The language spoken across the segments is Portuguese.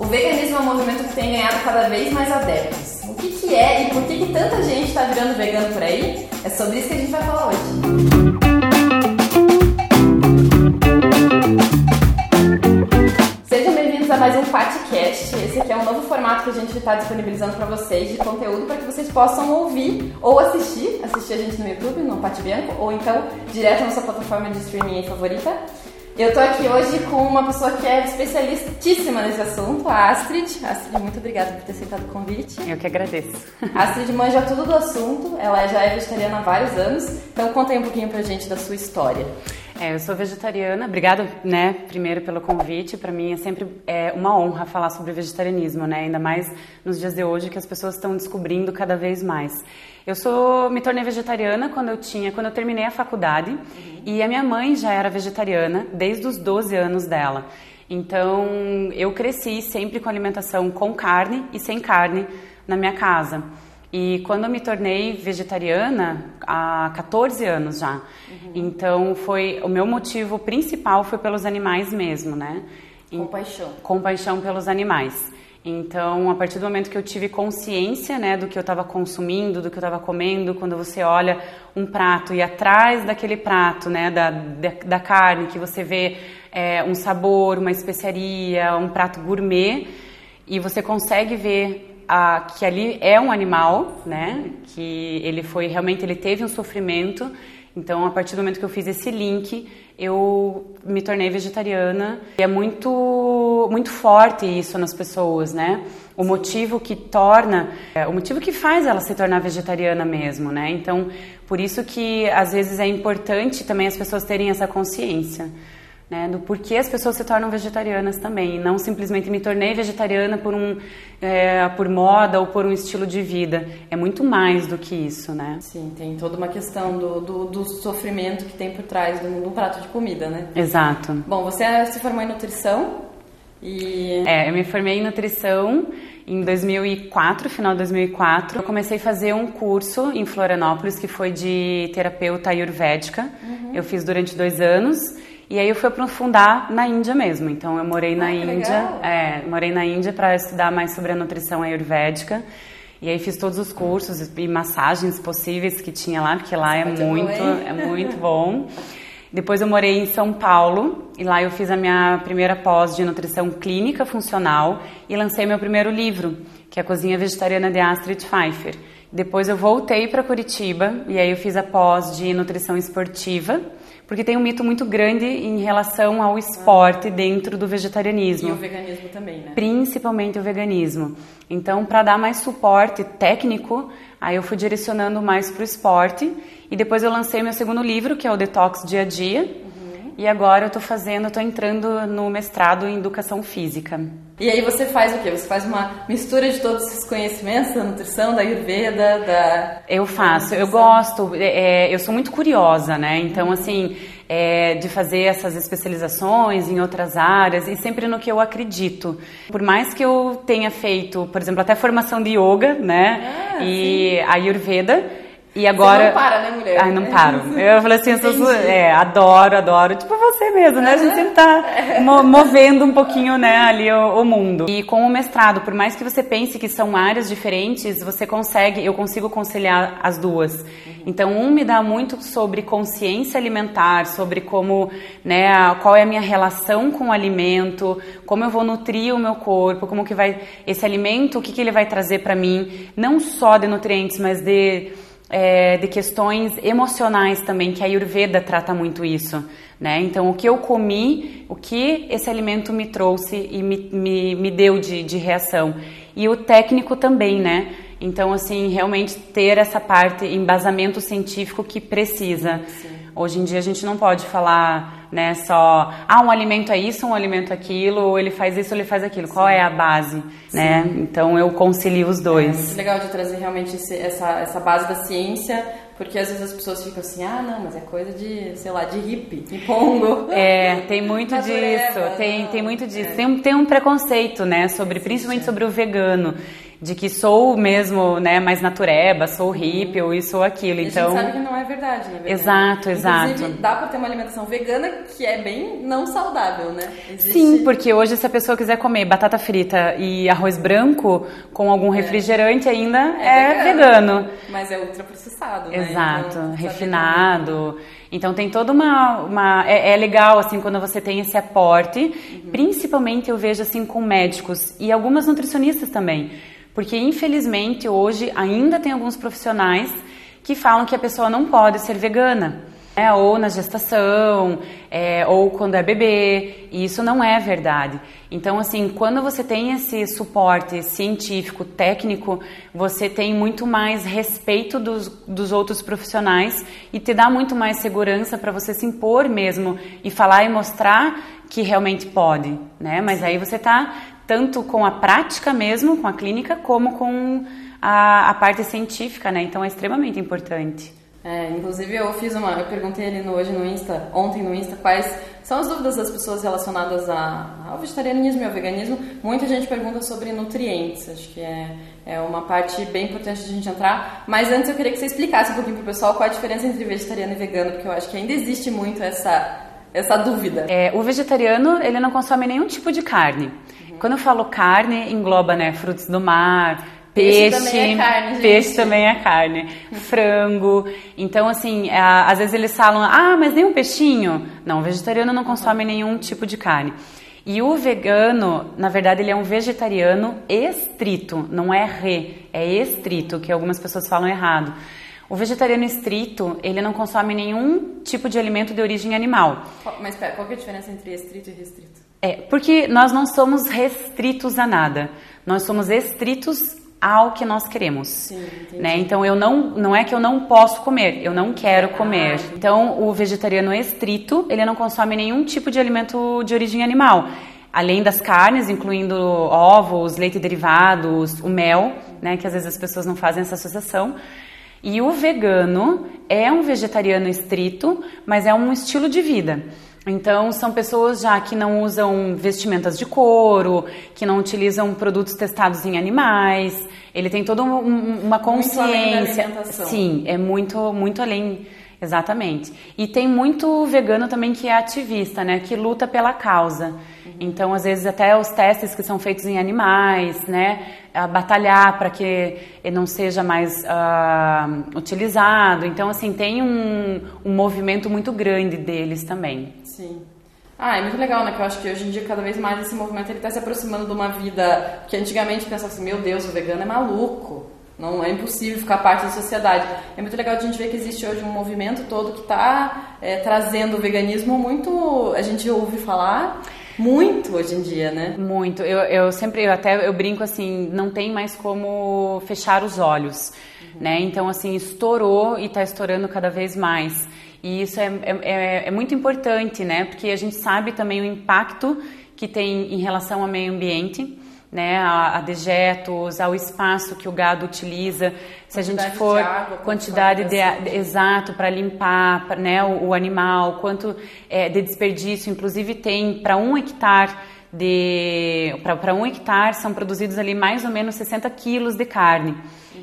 O veganismo é um movimento que tem ganhado cada vez mais adeptos. O que, que é e por que, que tanta gente está virando vegano por aí? É sobre isso que a gente vai falar hoje. Sejam bem-vindos a mais um podcast. Esse aqui é um novo formato que a gente está disponibilizando para vocês de conteúdo para que vocês possam ouvir ou assistir, assistir a gente no YouTube, no Pate Bianco, ou então direto na sua plataforma de streaming favorita. Eu tô aqui hoje com uma pessoa que é especialistíssima nesse assunto, a Astrid. Astrid, muito obrigada por ter aceitado o convite. Eu que agradeço. A Astrid manja tudo do assunto, ela já é vegetariana há vários anos, então conta aí um pouquinho pra gente da sua história. É, eu sou vegetariana. Obrigada, né, primeiro pelo convite. Para mim é sempre é, uma honra falar sobre vegetarianismo, né? Ainda mais nos dias de hoje que as pessoas estão descobrindo cada vez mais. Eu sou, me tornei vegetariana quando eu tinha, quando eu terminei a faculdade, uhum. e a minha mãe já era vegetariana desde os 12 anos dela. Então, eu cresci sempre com alimentação com carne e sem carne na minha casa. E quando eu me tornei vegetariana, há 14 anos já. Uhum. Então, foi o meu motivo principal foi pelos animais mesmo, né? Compaixão. Compaixão pelos animais. Então, a partir do momento que eu tive consciência, né, do que eu estava consumindo, do que eu estava comendo, quando você olha um prato e atrás daquele prato, né, da, da, da carne, que você vê é, um sabor, uma especiaria, um prato gourmet, e você consegue ver a, que ali é um animal, né? Que ele foi realmente ele teve um sofrimento. Então, a partir do momento que eu fiz esse link, eu me tornei vegetariana. E é muito muito forte isso nas pessoas, né? O motivo que torna, é, o motivo que faz ela se tornar vegetariana mesmo, né? Então, por isso que às vezes é importante também as pessoas terem essa consciência né, do porquê as pessoas se tornam vegetarianas também, não simplesmente me tornei vegetariana por um é, por moda ou por um estilo de vida. É muito mais do que isso, né? Sim, tem toda uma questão do, do, do sofrimento que tem por trás de um prato de comida, né? Exato. Bom, você se formou em nutrição e... É, eu me formei em nutrição em 2004, final de 2004. Eu comecei a fazer um curso em Florianópolis que foi de terapeuta ayurvédica. Uhum. Eu fiz durante dois anos. E aí eu fui aprofundar na Índia mesmo. Então eu morei na ah, Índia, é, morei na Índia para estudar mais sobre a nutrição ayurvédica. E aí fiz todos os cursos e massagens possíveis que tinha lá, porque lá é muito, é muito bom. Depois eu morei em São Paulo e lá eu fiz a minha primeira pós de nutrição clínica funcional e lancei meu primeiro livro, que é a Cozinha Vegetariana de Astrid Pfeiffer. Depois eu voltei para Curitiba e aí eu fiz a pós de nutrição esportiva porque tem um mito muito grande em relação ao esporte ah. dentro do vegetarianismo. E o veganismo também, né? Principalmente o veganismo. Então, para dar mais suporte técnico, aí eu fui direcionando mais para o esporte. E depois eu lancei meu segundo livro, que é o Detox Dia a Dia e agora eu estou fazendo, estou entrando no mestrado em educação física. E aí você faz o quê? Você faz uma mistura de todos esses conhecimentos da nutrição, da ayurveda, da... Eu faço, eu gosto, é, é, eu sou muito curiosa, né? Então, assim, é, de fazer essas especializações em outras áreas e sempre no que eu acredito. Por mais que eu tenha feito, por exemplo, até formação de yoga, né? Ah, e sim. ayurveda e agora. Você não para, né, mulher? Ai, não paro. Eu falei assim, eu sou, é, adoro, adoro. Tipo você mesmo, né? A gente sempre tá movendo um pouquinho, né, ali o, o, mundo. E com o mestrado, por mais que você pense que são áreas diferentes, você consegue, eu consigo conciliar as duas. Então, um me dá muito sobre consciência alimentar, sobre como, né, qual é a minha relação com o alimento, como eu vou nutrir o meu corpo, como que vai esse alimento, o que que ele vai trazer para mim, não só de nutrientes, mas de é, de questões emocionais também, que a Ayurveda trata muito isso. Né? Então, o que eu comi, o que esse alimento me trouxe e me, me, me deu de, de reação. E o técnico também, né? Então, assim, realmente ter essa parte, embasamento científico que precisa. Sim. Hoje em dia a gente não pode falar, né, só, ah, um alimento é isso, um alimento é aquilo, ou ele faz isso, ou ele faz aquilo. Sim. Qual é a base, Sim. né? Então eu concilio os dois. É muito legal de trazer realmente esse, essa, essa base da ciência, porque às vezes as pessoas ficam assim, ah, não, mas é coisa de, sei lá, de hippie, de pongo. É, tem muito disso, tem, tem muito disso. É. Tem, tem um preconceito, né, sobre, principalmente sobre o vegano. De que sou mesmo, né, mais natureba, sou hippie ou isso ou aquilo. E então, a gente sabe que não é verdade, né? Exato, exato. Inclusive, dá para ter uma alimentação vegana que é bem não saudável, né? Existe... Sim, porque hoje se a pessoa quiser comer batata frita e arroz branco com algum é. refrigerante ainda é, é vegano. vegano. Mas é ultraprocessado, né? Exato, então, refinado. Então tem toda uma, uma é, é, legal assim quando você tem esse aporte, uhum. principalmente eu vejo assim com médicos e algumas nutricionistas também, porque infelizmente hoje ainda tem alguns profissionais que falam que a pessoa não pode ser vegana. É, ou na gestação, é, ou quando é bebê, e isso não é verdade. Então, assim, quando você tem esse suporte científico, técnico, você tem muito mais respeito dos, dos outros profissionais e te dá muito mais segurança para você se impor mesmo e falar e mostrar que realmente pode, né? Mas aí você tá tanto com a prática mesmo, com a clínica, como com a, a parte científica, né? Então é extremamente importante. É, inclusive eu fiz uma, eu perguntei ali no, hoje no Insta, ontem no Insta, quais são as dúvidas das pessoas relacionadas a, ao vegetarianismo e ao veganismo. Muita gente pergunta sobre nutrientes, acho que é, é uma parte bem importante de a gente entrar. Mas antes eu queria que você explicasse um pouquinho pro pessoal qual a diferença entre vegetariano e vegano, porque eu acho que ainda existe muito essa, essa dúvida. É, o vegetariano, ele não consome nenhum tipo de carne. Quando eu falo carne, engloba né, frutos do mar, Peixe, peixe também é carne, gente. Peixe também é carne. Frango. Então, assim, às vezes eles falam, ah, mas nem um peixinho. Não, o vegetariano não consome nenhum tipo de carne. E o vegano, na verdade, ele é um vegetariano estrito, não é re, é estrito, que algumas pessoas falam errado. O vegetariano estrito, ele não consome nenhum tipo de alimento de origem animal. Mas pera, qual é a diferença entre estrito e restrito? É, porque nós não somos restritos a nada. Nós somos estritos ao que nós queremos, Sim, né? Então eu não não é que eu não posso comer, eu não quero ah, comer. Ah, então o vegetariano estrito ele não consome nenhum tipo de alimento de origem animal, além das carnes, incluindo ovos, leite derivados, o mel, né? Que às vezes as pessoas não fazem essa associação. E o vegano é um vegetariano estrito, mas é um estilo de vida. Então, são pessoas já que não usam vestimentas de couro, que não utilizam produtos testados em animais. Ele tem toda um, uma consciência. Muito além Sim, é muito, muito além. Exatamente. E tem muito vegano também que é ativista, né? Que luta pela causa. Uhum. Então, às vezes, até os testes que são feitos em animais, né? A batalhar para que ele não seja mais uh, utilizado. Então, assim, tem um, um movimento muito grande deles também. Sim. Ah, é muito legal, né? Que eu acho que hoje em dia, cada vez mais, esse movimento ele está se aproximando de uma vida que antigamente pensava assim, meu Deus, o vegano é maluco. Não é impossível ficar parte da sociedade. É muito legal a gente ver que existe hoje um movimento todo que está é, trazendo o veganismo muito. A gente ouve falar muito hoje em dia, né? Muito. Eu, eu sempre, eu até eu brinco assim, não tem mais como fechar os olhos, uhum. né? Então assim estourou e está estourando cada vez mais. E isso é, é, é, é muito importante, né? Porque a gente sabe também o impacto que tem em relação ao meio ambiente, né, a, a, dejetos, ao espaço que o gado utiliza. Se a gente for de água, quantidade de, de, exato para limpar, pra, né, o, o, animal, quanto é, de desperdício, inclusive tem para um hectare de para um hectare são produzidos ali mais ou menos 60 quilos de carne.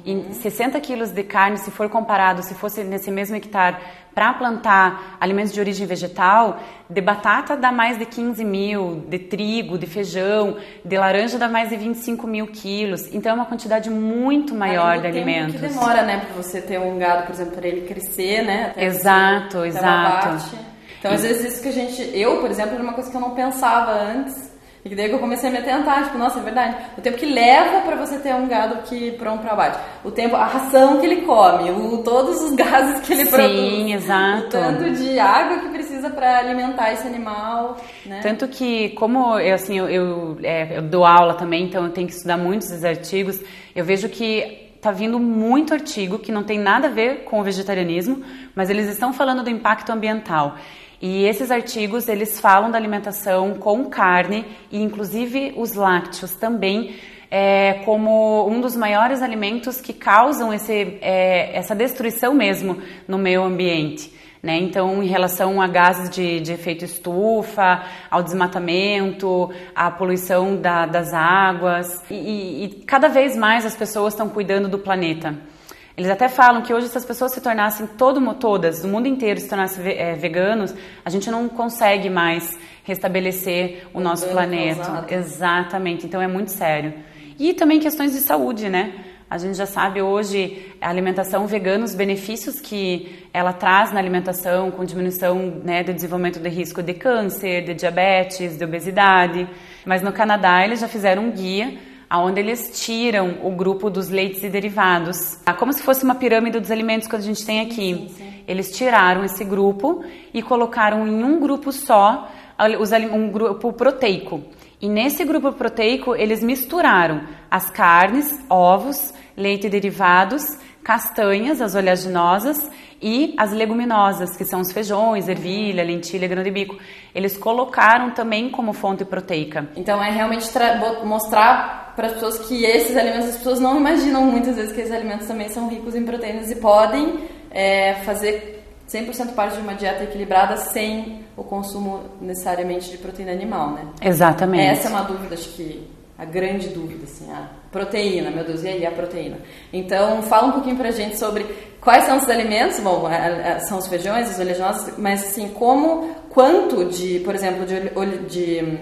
Uhum. E 60 quilos de carne, se for comparado, se fosse nesse mesmo hectare, para plantar alimentos de origem vegetal, de batata dá mais de 15 mil, de trigo, de feijão, de laranja dá mais de 25 mil quilos. Então é uma quantidade muito maior de alimentos. que demora, né, para você ter um gado, por exemplo, para ele crescer, né? exato, exato. Então, às vezes, isso que a gente. Eu, por exemplo, era uma coisa que eu não pensava antes. E daí que eu comecei a me atentar, tipo, nossa, é verdade. O tempo que leva para você ter um gado que pronto para abate. O tempo, a ração que ele come, o, todos os gases que ele Sim, produz. Sim, exato. O tanto de água que precisa para alimentar esse animal, né? Tanto que, como eu, assim, eu, eu, é, eu dou aula também, então eu tenho que estudar muitos desses artigos, eu vejo que tá vindo muito artigo que não tem nada a ver com o vegetarianismo, mas eles estão falando do impacto ambiental. E esses artigos eles falam da alimentação com carne e inclusive os lácteos também é, como um dos maiores alimentos que causam esse, é, essa destruição mesmo no meio ambiente. Né? Então, em relação a gases de, de efeito estufa, ao desmatamento, à poluição da, das águas, e, e cada vez mais as pessoas estão cuidando do planeta. Eles até falam que hoje, se as pessoas se tornassem todo, todas, do mundo inteiro, se tornassem é, veganos, a gente não consegue mais restabelecer o, o nosso planeta. Causado. Exatamente. Então é muito sério. E também questões de saúde, né? A gente já sabe hoje a alimentação vegana, os benefícios que ela traz na alimentação, com diminuição né, do desenvolvimento de risco de câncer, de diabetes, de obesidade. Mas no Canadá eles já fizeram um guia onde eles tiram o grupo dos leites e derivados, ah, como se fosse uma pirâmide dos alimentos que a gente tem aqui. Sim, sim. Eles tiraram esse grupo e colocaram em um grupo só um grupo proteico. E nesse grupo proteico eles misturaram as carnes, ovos, leite e derivados, castanhas, as oleaginosas e as leguminosas, que são os feijões, ervilha, lentilha, grão de bico. Eles colocaram também como fonte proteica. Então é realmente mostrar para as pessoas que esses alimentos, as pessoas não imaginam muitas vezes que esses alimentos também são ricos em proteínas e podem é, fazer 100% parte de uma dieta equilibrada sem o consumo necessariamente de proteína animal, né? Exatamente. Essa é uma dúvida, acho que a grande dúvida, assim, a proteína, meu Deus, e aí a proteína? Então, fala um pouquinho pra gente sobre quais são os alimentos, bom, é, é, são os feijões, as oleaginosas, mas assim, como, quanto de, por exemplo, de, de,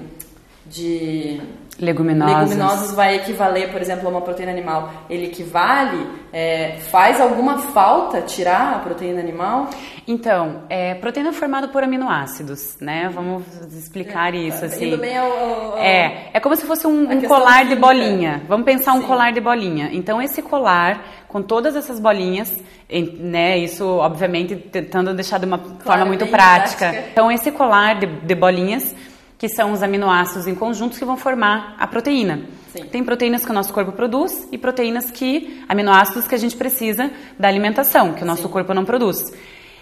de Leguminosas. Leguminosas vai equivaler, por exemplo, a uma proteína animal. Ele equivale? É, faz alguma falta tirar a proteína animal? Então, é, proteína é formada por aminoácidos, né? Vamos explicar é, isso, assim. Indo bem ao, ao, É, é como se fosse um, um colar de bolinha. Vamos pensar um Sim. colar de bolinha. Então, esse colar, com todas essas bolinhas, né? Isso, obviamente, tentando deixar de uma claro, forma muito prática. prática. Então, esse colar de, de bolinhas que são os aminoácidos em conjuntos que vão formar a proteína. Sim. Tem proteínas que o nosso corpo produz e proteínas que, aminoácidos que a gente precisa da alimentação, que o nosso Sim. corpo não produz.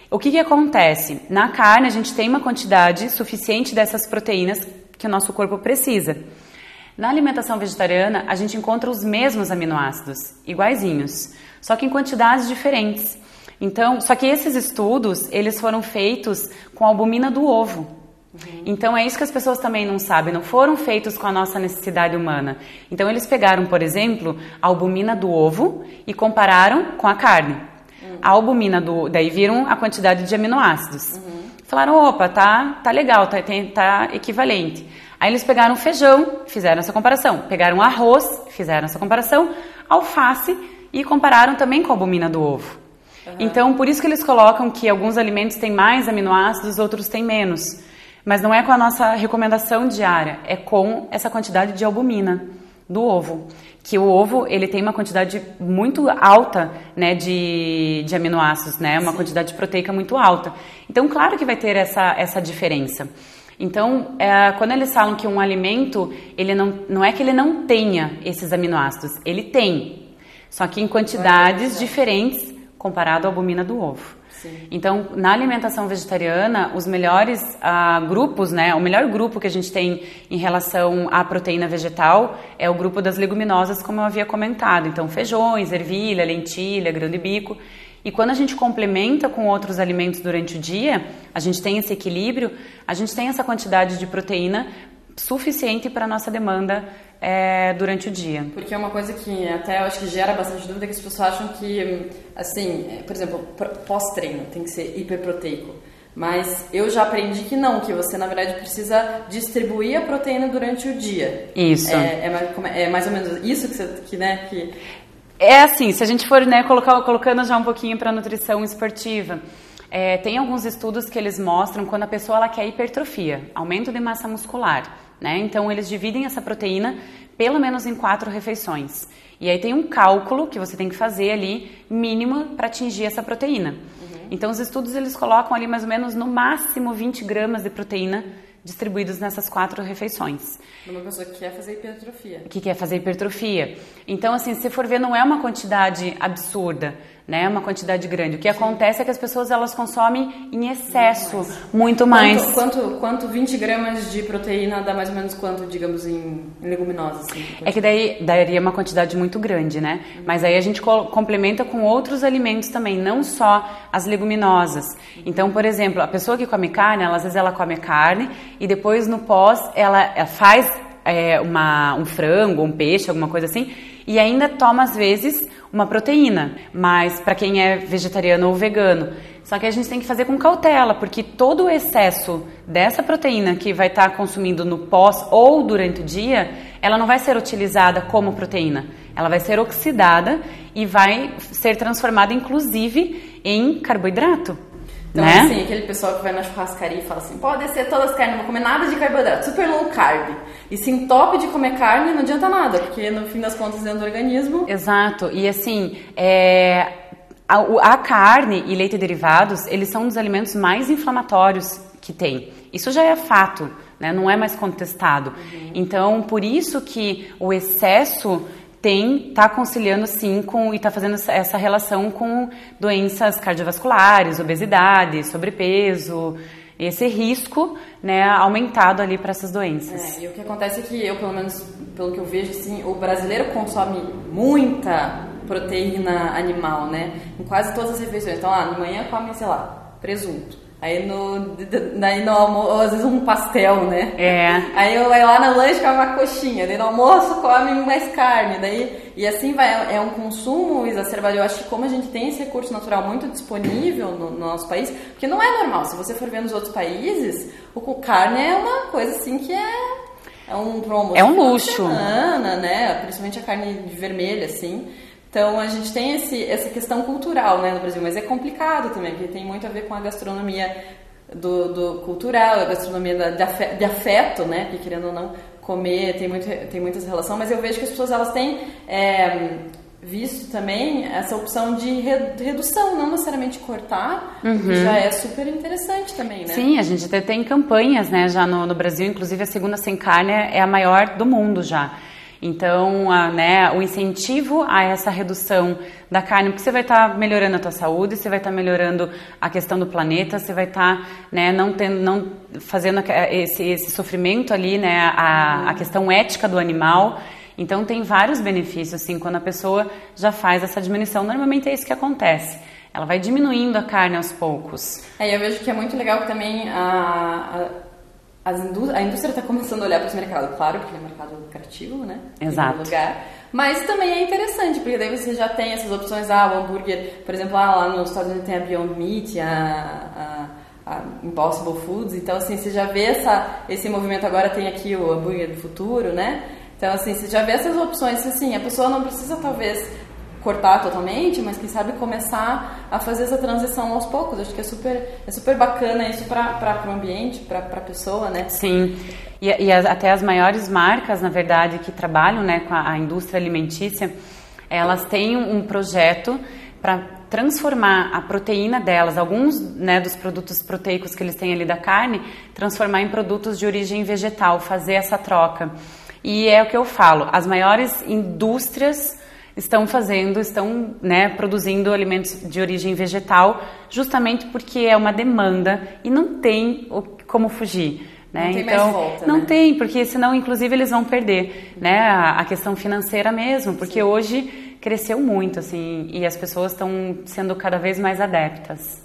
O que, que acontece? Na carne a gente tem uma quantidade suficiente dessas proteínas que o nosso corpo precisa. Na alimentação vegetariana, a gente encontra os mesmos aminoácidos, iguaizinhos, só que em quantidades diferentes. Então, só que esses estudos, eles foram feitos com a albumina do ovo. Uhum. Então é isso que as pessoas também não sabem, não foram feitos com a nossa necessidade humana. Então eles pegaram, por exemplo, a albumina do ovo e compararam com a carne. Uhum. A albumina do, daí viram a quantidade de aminoácidos. Uhum. Falaram, opa, tá, tá legal, tá, tá equivalente. Aí eles pegaram feijão, fizeram essa comparação. Pegaram arroz, fizeram essa comparação. Alface e compararam também com a albumina do ovo. Então, por isso que eles colocam que alguns alimentos têm mais aminoácidos, outros têm menos. Mas não é com a nossa recomendação diária, é com essa quantidade de albumina do ovo. Que o ovo, ele tem uma quantidade muito alta, né, de, de aminoácidos, né, uma Sim. quantidade proteica muito alta. Então, claro que vai ter essa, essa diferença. Então, é, quando eles falam que um alimento, ele não, não é que ele não tenha esses aminoácidos, ele tem, só que em quantidades diferentes comparado à albumina do ovo. Então, na alimentação vegetariana, os melhores uh, grupos, né, o melhor grupo que a gente tem em relação à proteína vegetal é o grupo das leguminosas, como eu havia comentado. Então, feijões, ervilha, lentilha, grão de bico. E quando a gente complementa com outros alimentos durante o dia, a gente tem esse equilíbrio, a gente tem essa quantidade de proteína suficiente para a nossa demanda é, durante o dia. Porque é uma coisa que até eu acho que gera bastante dúvida, que as pessoas acham que, assim, por exemplo, pós-treino tem que ser hiperproteico. Mas eu já aprendi que não, que você na verdade precisa distribuir a proteína durante o dia. Isso. É, é, é mais ou menos isso que você, que, né, que... É assim, se a gente for né, colocar, colocando já um pouquinho para nutrição esportiva, é, tem alguns estudos que eles mostram quando a pessoa ela quer hipertrofia, aumento de massa muscular. Né? Então, eles dividem essa proteína pelo menos em quatro refeições. E aí tem um cálculo que você tem que fazer ali, mínimo, para atingir essa proteína. Uhum. Então, os estudos eles colocam ali mais ou menos no máximo 20 gramas de proteína distribuídos nessas quatro refeições. Uma pessoa que quer fazer hipertrofia. Que quer fazer hipertrofia. Então, assim, se for ver, não é uma quantidade absurda. Né? Uma quantidade grande. O que acontece é que as pessoas elas consomem em excesso, muito mais. Muito mais. Quanto, quanto, quanto 20 gramas de proteína dá mais ou menos quanto, digamos, em, em leguminosas? Assim, é que daí daria uma quantidade muito grande, né? Uhum. Mas aí a gente complementa com outros alimentos também, não só as leguminosas. Então, por exemplo, a pessoa que come carne, ela, às vezes ela come carne e depois no pós ela, ela faz é, uma, um frango, um peixe, alguma coisa assim, e ainda toma às vezes uma proteína, mas para quem é vegetariano ou vegano. Só que a gente tem que fazer com cautela, porque todo o excesso dessa proteína que vai estar tá consumindo no pós ou durante o dia, ela não vai ser utilizada como proteína. Ela vai ser oxidada e vai ser transformada, inclusive, em carboidrato. Então, né? assim, aquele pessoal que vai na churrascaria e fala assim: pode descer todas as carnes, não vou comer nada de carboidrato, super low carb. E se entope de comer carne, não adianta nada, porque no fim das contas, dentro do organismo. Exato, e assim, é, a, a carne e leite derivados, eles são um dos alimentos mais inflamatórios que tem. Isso já é fato, né? não é mais contestado. Uhum. Então, por isso que o excesso tem está conciliando sim com e está fazendo essa relação com doenças cardiovasculares, obesidade, sobrepeso, esse risco, né, aumentado ali para essas doenças. É, e o que acontece é que eu, pelo menos pelo que eu vejo, assim, o brasileiro consome muita proteína animal, né, em quase todas as refeições. Então, lá, de manhã come, sei lá, presunto. Aí no, daí no almoço, às vezes um pastel, né? É. Aí eu vai lá no lanche come uma coxinha, daí no almoço come mais carne, daí e assim vai, é um consumo exacerbado. Eu acho que como a gente tem esse recurso natural muito disponível no, no nosso país, porque não é normal, se você for ver nos outros países, o carne é uma coisa assim que é é um promo. É um luxo. Semana, né? Principalmente a carne vermelha, assim. Então a gente tem esse, essa questão cultural né, no Brasil, mas é complicado também, porque tem muito a ver com a gastronomia do, do cultural, a gastronomia da, de afeto, né? Que querendo ou não comer tem, muito, tem muitas relações, mas eu vejo que as pessoas elas têm é, visto também essa opção de redução, não necessariamente cortar, uhum. que já é super interessante também, né? Sim, a gente até tem campanhas, né, já no, no Brasil, inclusive a segunda sem carne é a maior do mundo já. Então, a, né, o incentivo a essa redução da carne, porque você vai estar tá melhorando a tua saúde, você vai estar tá melhorando a questão do planeta, você vai estar tá, né, não, não fazendo esse, esse sofrimento ali, né, a, a questão ética do animal. Então, tem vários benefícios, assim, quando a pessoa já faz essa diminuição. Normalmente é isso que acontece ela vai diminuindo a carne aos poucos. É, eu vejo que é muito legal também a, indú a indústria está começando a olhar para esse mercado, claro, porque é um mercado lucrativo, né? Exato. Lugar. Mas também é interessante, porque daí você já tem essas opções, ah, o hambúrguer, por exemplo, ah, lá nos Estados Unidos tem a Beyond Meat, a, a, a Impossible Foods, então assim, você já vê essa, esse movimento, agora tem aqui o hambúrguer do futuro, né? Então assim, você já vê essas opções, assim, a pessoa não precisa talvez cortar totalmente, mas quem sabe começar a fazer essa transição aos poucos. Acho que é super, é super bacana isso para o ambiente, para a pessoa, né? Sim. E, e as, até as maiores marcas, na verdade, que trabalham né, com a, a indústria alimentícia, elas têm um projeto para transformar a proteína delas, alguns né, dos produtos proteicos que eles têm ali da carne, transformar em produtos de origem vegetal, fazer essa troca. E é o que eu falo, as maiores indústrias estão fazendo, estão né, produzindo alimentos de origem vegetal, justamente porque é uma demanda e não tem como fugir. Né? Não tem então, mais volta, não né? tem, porque senão, inclusive, eles vão perder né? a, a questão financeira mesmo, porque Sim. hoje cresceu muito, assim, e as pessoas estão sendo cada vez mais adeptas.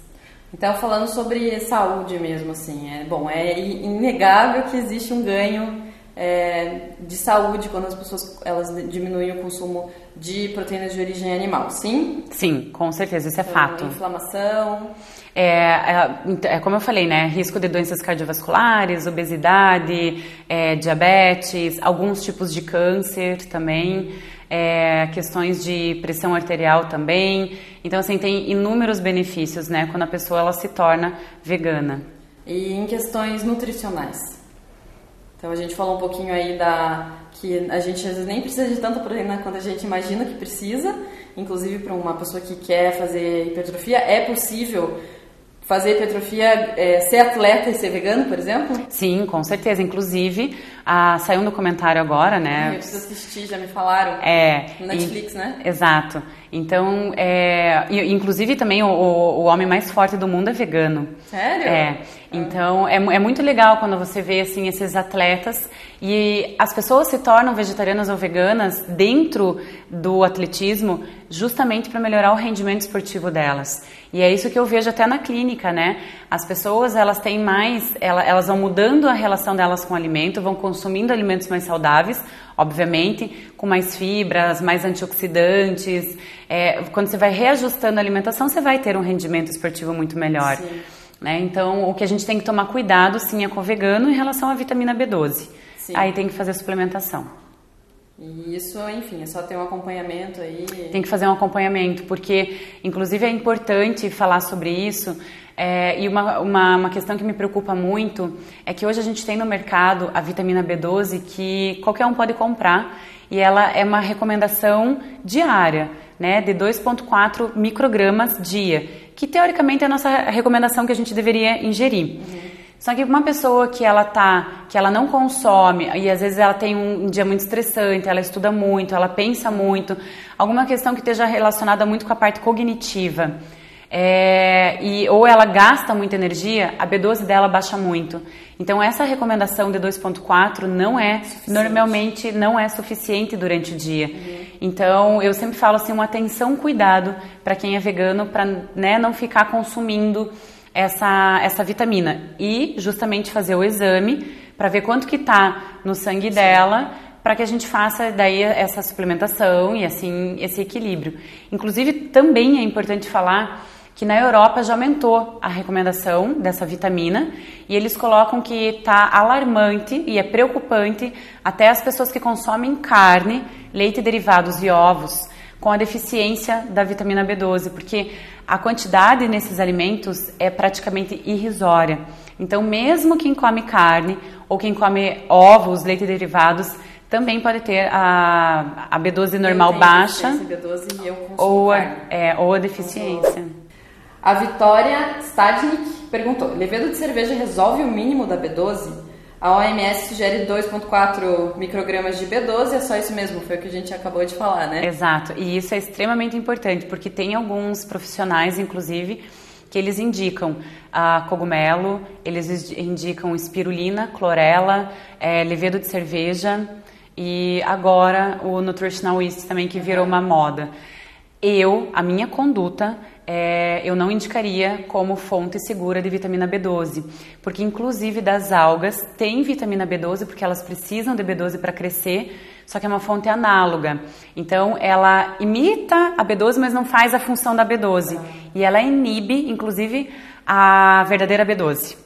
Então, falando sobre saúde mesmo, assim, é bom, é inegável que existe um ganho é, de saúde quando as pessoas elas diminuem o consumo de proteínas de origem animal, sim? Sim, com certeza, isso é então, fato. Inflamação. É, é, é, como eu falei, né? Risco de doenças cardiovasculares, obesidade, é, diabetes, alguns tipos de câncer também, é, questões de pressão arterial também. Então, assim, tem inúmeros benefícios, né? Quando a pessoa ela se torna vegana. E em questões nutricionais? Então a gente falou um pouquinho aí da que a gente às vezes nem precisa de tanta proteína quanto a gente imagina que precisa. Inclusive para uma pessoa que quer fazer hipertrofia, é possível fazer hipertrofia, é, ser atleta e ser vegano, por exemplo? Sim, com certeza. Inclusive, Ah, saiu um documentário agora, né? Eu preciso assistir, já me falaram. É. No Netflix, e, né? Exato. Então, é, inclusive também o, o, homem mais forte do mundo é vegano. Sério? É. Então, é, é muito legal quando você vê, assim, esses atletas e as pessoas se tornam vegetarianas ou veganas dentro do atletismo justamente para melhorar o rendimento esportivo delas. E é isso que eu vejo até na clínica, né? As pessoas, elas têm mais, elas vão mudando a relação delas com o alimento, vão consumindo alimentos mais saudáveis, obviamente, com mais fibras, mais antioxidantes. É, quando você vai reajustando a alimentação, você vai ter um rendimento esportivo muito melhor. Né? Então, o que a gente tem que tomar cuidado, sim, é com o vegano em relação à vitamina B12. Sim. Aí tem que fazer a suplementação. E isso, enfim, é só ter um acompanhamento aí. Tem que fazer um acompanhamento, porque, inclusive, é importante falar sobre isso. É, e uma, uma, uma, questão que me preocupa muito é que hoje a gente tem no mercado a vitamina B12 que qualquer um pode comprar e ela é uma recomendação diária, né, de 2,4 microgramas dia, que teoricamente é a nossa recomendação que a gente deveria ingerir. Uhum. Só que uma pessoa que ela tá, que ela não consome e às vezes ela tem um, dia muito estressante, ela estuda muito, ela pensa muito, alguma questão que esteja relacionada muito com a parte cognitiva, é, e, ou ela gasta muita energia, a B12 dela baixa muito. Então essa recomendação de 2.4 não é normalmente não é suficiente durante o dia. Uhum. Então eu sempre falo assim, uma atenção, cuidado para quem é vegano, para né, não ficar consumindo essa, essa vitamina e justamente fazer o exame para ver quanto que está no sangue Sim. dela para que a gente faça daí essa suplementação e assim esse equilíbrio. Inclusive também é importante falar que na Europa já aumentou a recomendação dessa vitamina e eles colocam que está alarmante e é preocupante até as pessoas que consomem carne, leite derivados e ovos com a deficiência da vitamina B12, porque a quantidade nesses alimentos é praticamente irrisória. Então, mesmo quem come carne ou quem come ovos, leite derivados, também pode ter a, a B12 normal baixa B12 e eu ou, a, é, ou a deficiência. A Vitória Stadnik perguntou: levedo de cerveja resolve o mínimo da B12? A OMS sugere 2,4 microgramas de B12, é só isso mesmo, foi o que a gente acabou de falar, né? Exato, e isso é extremamente importante, porque tem alguns profissionais, inclusive, que eles indicam a cogumelo, eles indicam espirulina, clorela, é, levedo de cerveja e agora o nutritional yeast também que virou uma moda. Eu, a minha conduta é, eu não indicaria como fonte segura de vitamina B12, porque inclusive das algas tem vitamina B12 porque elas precisam de B12 para crescer, só que é uma fonte análoga. Então ela imita a B12, mas não faz a função da B12 e ela inibe, inclusive, a verdadeira B12.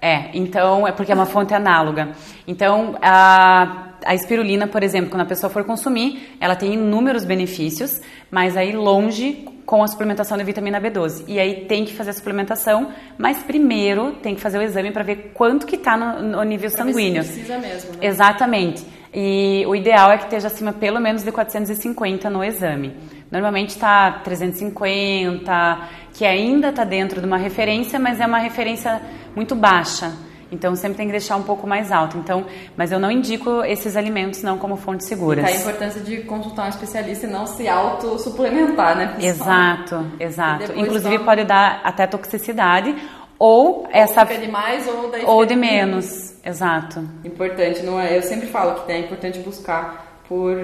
É, então é porque é uma fonte análoga. Então a a espirulina, por exemplo, quando a pessoa for consumir, ela tem inúmeros benefícios, mas aí longe com a suplementação de vitamina B12. E aí tem que fazer a suplementação, mas primeiro tem que fazer o exame para ver quanto que está no, no, nível pra sanguíneo. Precisa mesmo. Né? Exatamente. E o ideal é que esteja acima pelo menos de 450 no exame. Normalmente está 350, que ainda está dentro de uma referência, mas é uma referência muito baixa. Então sempre tem que deixar um pouco mais alto. Então, mas eu não indico esses alimentos não como fontes seguras. Tá a importância de consultar um especialista e não se auto-suplementar, né? Exato, exato. Inclusive toma... pode dar até toxicidade ou, ou essa de mais ou, ou de menos. Exato. Importante, não é? Eu sempre falo que é importante buscar por,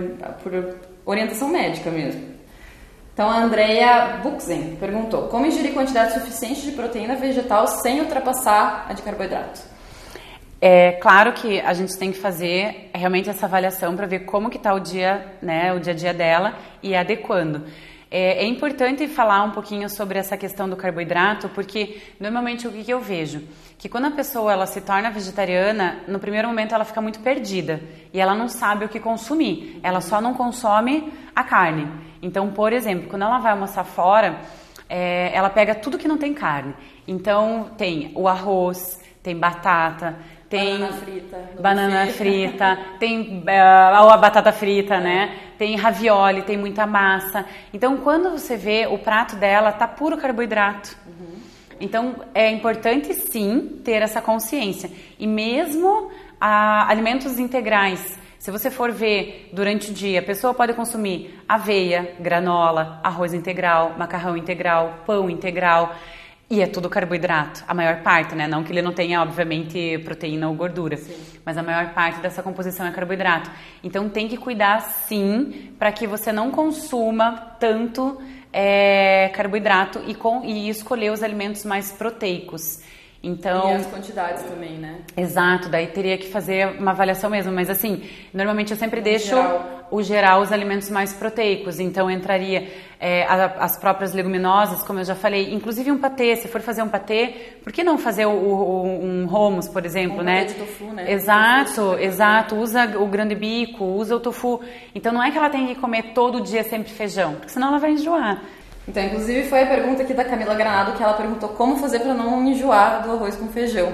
por orientação médica mesmo. Então a Andrea Buxen perguntou: como ingerir quantidade suficiente de proteína vegetal sem ultrapassar a de carboidrato? É claro que a gente tem que fazer realmente essa avaliação para ver como que está o dia, né, o dia a dia dela e adequando. É, é, importante falar um pouquinho sobre essa questão do carboidrato, porque normalmente o que, que, eu vejo? Que quando a pessoa ela se torna vegetariana, no primeiro momento ela fica muito perdida e ela não sabe o que consumir, ela só não consome a carne. Então, por exemplo, quando ela vai almoçar fora, é, ela pega tudo que não tem carne. Então, tem o arroz, tem batata, tem banana frita, banana frita tem uh, a batata frita, é. né? Tem ravioli, tem muita massa. Então, quando você vê o prato dela, tá puro carboidrato. Uhum. Então, é importante sim ter essa consciência. E mesmo a alimentos integrais. Se você for ver durante o dia, a pessoa pode consumir aveia, granola, arroz integral, macarrão integral, pão integral. E é tudo carboidrato, a maior parte, né? Não que ele não tenha, obviamente, proteína ou gordura, sim. mas a maior parte dessa composição é carboidrato. Então tem que cuidar, sim, para que você não consuma tanto é, carboidrato e, com, e escolher os alimentos mais proteicos. Então, e as quantidades também, né? Exato, daí teria que fazer uma avaliação mesmo, mas assim, normalmente eu sempre no deixo geral. O geral os alimentos mais proteicos, então entraria é, as próprias leguminosas, como eu já falei, inclusive um patê, se for fazer um patê, por que não fazer o, o, um hummus, por exemplo, um né? De tofu, né? Exato, exato, usa o grande bico, usa o tofu. Então não é que ela tem que comer todo dia sempre feijão, porque senão ela vai enjoar. Então, inclusive, foi a pergunta aqui da Camila Granado que ela perguntou como fazer para não enjoar do arroz com feijão.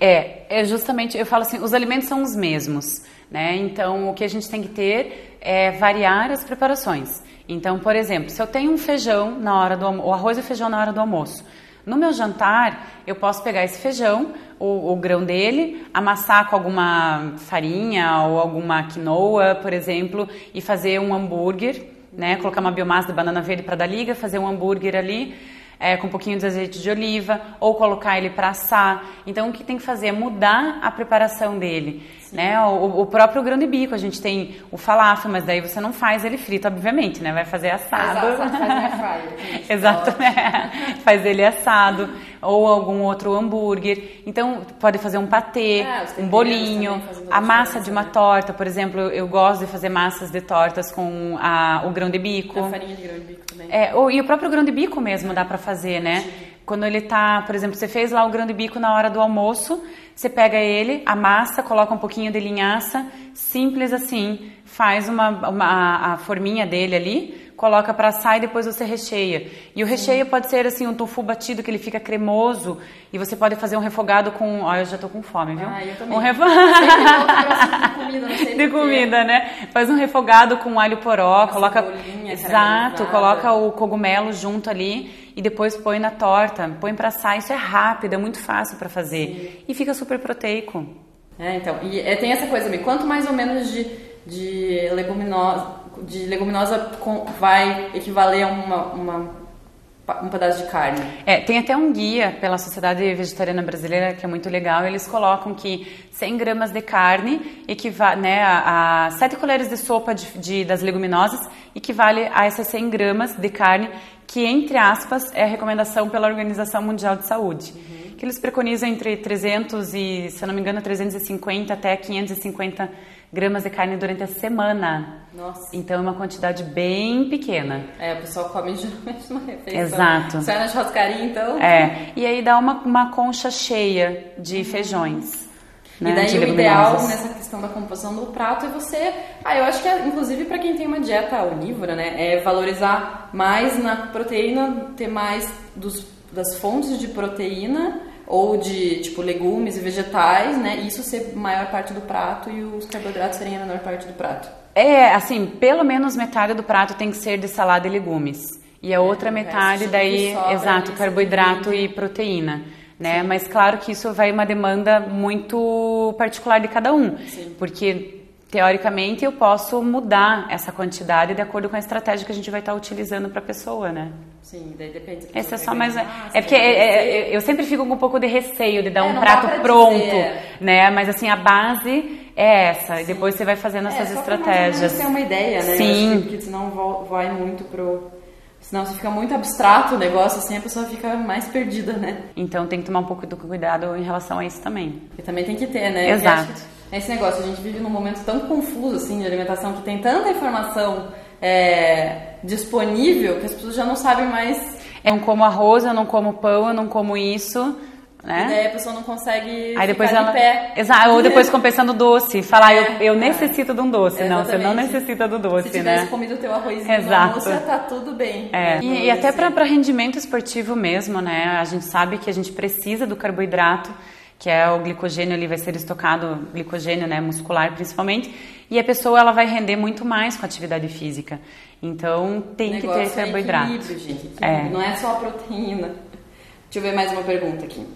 É, é justamente, eu falo assim, os alimentos são os mesmos, né? Então, o que a gente tem que ter é variar as preparações. Então, por exemplo, se eu tenho um feijão na hora do o arroz e feijão na hora do almoço, no meu jantar, eu posso pegar esse feijão, o, o, grão dele, amassar com alguma farinha ou alguma quinoa, por exemplo, e fazer um hambúrguer né? Colocar uma biomassa de banana verde para dar liga, fazer um hambúrguer ali. É, com um pouquinho de azeite de oliva, ou colocar ele para assar. Então, o que tem que fazer é mudar a preparação dele. Né? O, o, próprio grão de bico, a gente tem o falafel, mas daí você não faz ele frito, obviamente, né? Vai fazer assado. Exato, faz Exato, né? faz ele assado, ou algum outro hambúrguer. Então, pode fazer um patê, é, um bolinho, a massa de uma né? torta, por exemplo, eu gosto de fazer massas de tortas com a, o grão de bico. A farinha de grão de bico também. É, ou, e o próprio grão de bico mesmo dá para fazer, né? Sim. Quando ele tá, por exemplo, você fez lá o grão de bico na hora do almoço, você pega ele, amassa, coloca um pouquinho de linhaça, simples assim, faz uma, uma a forminha dele ali, coloca para assar e depois você recheia. E o recheio Sim. pode ser assim um tofu batido que ele fica cremoso e você pode fazer um refogado com, ó, eu já tô com fome, viu? Ah, eu também. Um refogado de comida, não sei de comida, né? Faz um refogado com alho poró, Nossa, coloca exato, coloca o cogumelo junto ali e depois põe na torta, põe para assar. Isso é rápido, é muito fácil para fazer Sim. e fica super proteico. É, então, e é, tem essa coisa quanto mais ou menos de, de leguminosa, de leguminosa vai equivaler a uma, uma um pedaço de carne. É, tem até um guia pela Sociedade Vegetariana Brasileira que é muito legal. Eles colocam que 100 gramas de carne equivale né, a, a 7 colheres de sopa de, de, das leguminosas equivale a essas 100 gramas de carne que, entre aspas, é a recomendação pela Organização Mundial de Saúde. Uhum. Que eles preconizam entre 300 e, se eu não me engano, 350 até 550 gramas de carne durante a semana. Nossa. Então é uma quantidade bem pequena. É, o pessoal come geralmente uma refeição. Exato. Sai na churrascaria, então. É. E aí dá uma, uma concha cheia de uhum. feijões. Né, e daí o ideal nessa questão da composição do prato é você, ah, eu acho que é, inclusive para quem tem uma dieta onívora, né, é valorizar mais na proteína, ter mais dos, das fontes de proteína ou de tipo legumes e vegetais, né, isso ser maior parte do prato e os carboidratos serem a menor parte do prato. É, assim, pelo menos metade do prato tem que ser de salada e legumes. E a é, outra metade daí, exato, carboidrato e proteína né? Sim. Mas claro que isso vai uma demanda muito particular de cada um, Sim. porque teoricamente eu posso mudar essa quantidade de acordo com a estratégia que a gente vai estar utilizando para a pessoa, né? Sim, daí depende. Esse é só mais é porque é, é, eu sempre fico com um pouco de receio de dar é, um prato pronto, dizer. né? Mas assim a base é essa Sim. e depois você vai fazendo é, essas estratégias. Você uma ideia, né? Sim. Porque senão vai muito pro Senão se fica muito abstrato o negócio, assim a pessoa fica mais perdida, né? Então tem que tomar um pouco do cuidado em relação a isso também. E também tem que ter, né? Exato. Esse negócio, a gente vive num momento tão confuso assim de alimentação que tem tanta informação é, disponível que as pessoas já não sabem mais. Eu não como arroz, eu não como pão, eu não como isso. Né? E daí a pessoa não consegue Aí depois ela... de pé. Exato, ou depois compensando doce. Falar, é, eu, eu necessito de um doce. Não, você não necessita do doce, Se né? tivesse comido o teu arrozinho Exato. almoço, tá tudo bem. É. Né? E, e até para rendimento esportivo mesmo, né? A gente sabe que a gente precisa do carboidrato, que é o glicogênio ali vai ser estocado, glicogênio né, muscular principalmente, e a pessoa ela vai render muito mais com a atividade física. Então tem que ter carboidrato. É gente. É. Não é só a proteína. Deixa eu ver mais uma pergunta aqui.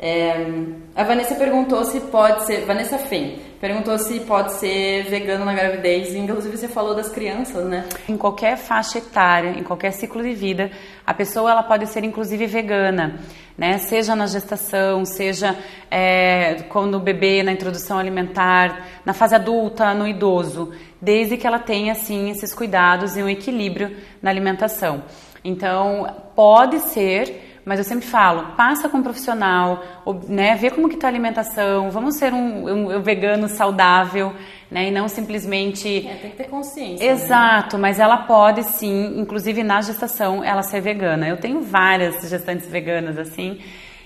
É, a Vanessa perguntou se pode ser. Vanessa Fem perguntou se pode ser vegano na gravidez. Inclusive, você falou das crianças, né? Em qualquer faixa etária, em qualquer ciclo de vida, a pessoa ela pode ser inclusive vegana, né? Seja na gestação, seja é, quando o bebê na introdução alimentar, na fase adulta, no idoso, desde que ela tenha assim esses cuidados e um equilíbrio na alimentação. Então, pode ser mas eu sempre falo, passa com um profissional, né, vê como que tá a alimentação, vamos ser um, um, um vegano saudável, né, e não simplesmente... É, tem que ter consciência. Né? Exato, né? mas ela pode sim, inclusive na gestação, ela ser vegana. Eu tenho várias gestantes veganas, assim,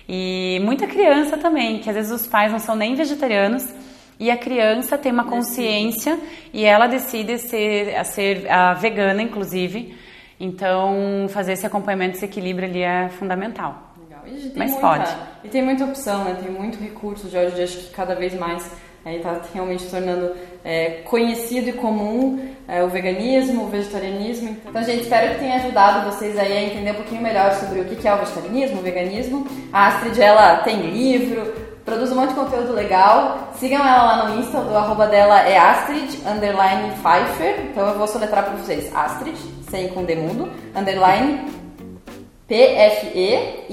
e muita criança também, que às vezes os pais não são nem vegetarianos, e a criança tem uma consciência e ela decide ser, a ser a vegana, inclusive, então, fazer esse acompanhamento, esse equilíbrio ali é fundamental. Legal. E Mas muita, pode. E tem muita opção, né? Tem muito recurso, Jorge, acho que cada vez mais está realmente tornando é, conhecido e comum é, o veganismo, o vegetarianismo. Então, gente, espero que tenha ajudado vocês aí a entender um pouquinho melhor sobre o que é o vegetarianismo, o veganismo. A Astrid, ela tem livro, produz um monte de conteúdo legal. Sigam ela lá no Insta, o arroba dela é Astrid, underline Pfeiffer. Então eu vou soletrar para vocês. Astrid, sem com demudo, underline P-F-E-I-F-F-E-R.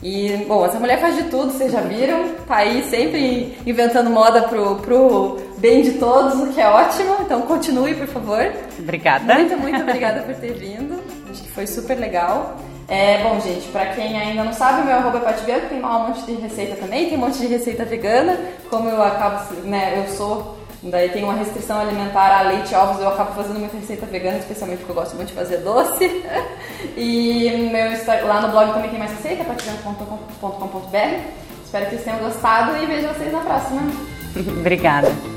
E, bom, essa mulher faz de tudo, vocês já viram. Tá aí sempre inventando moda pro, pro bem de todos, o que é ótimo. Então continue, por favor. Obrigada. Muito, muito obrigada por ter vindo. Acho que foi super legal. É, bom, gente, pra quem ainda não sabe, o meu arroba é Patibianco, tem um monte de receita também, tem um monte de receita vegana, como eu acabo, né, eu sou, daí tem uma restrição alimentar a leite ovos, eu acabo fazendo muita receita vegana, especialmente porque eu gosto muito de fazer doce. e meu, lá no blog também tem mais receita, patibianco.com.br. Espero que vocês tenham gostado e vejo vocês na próxima. Obrigada.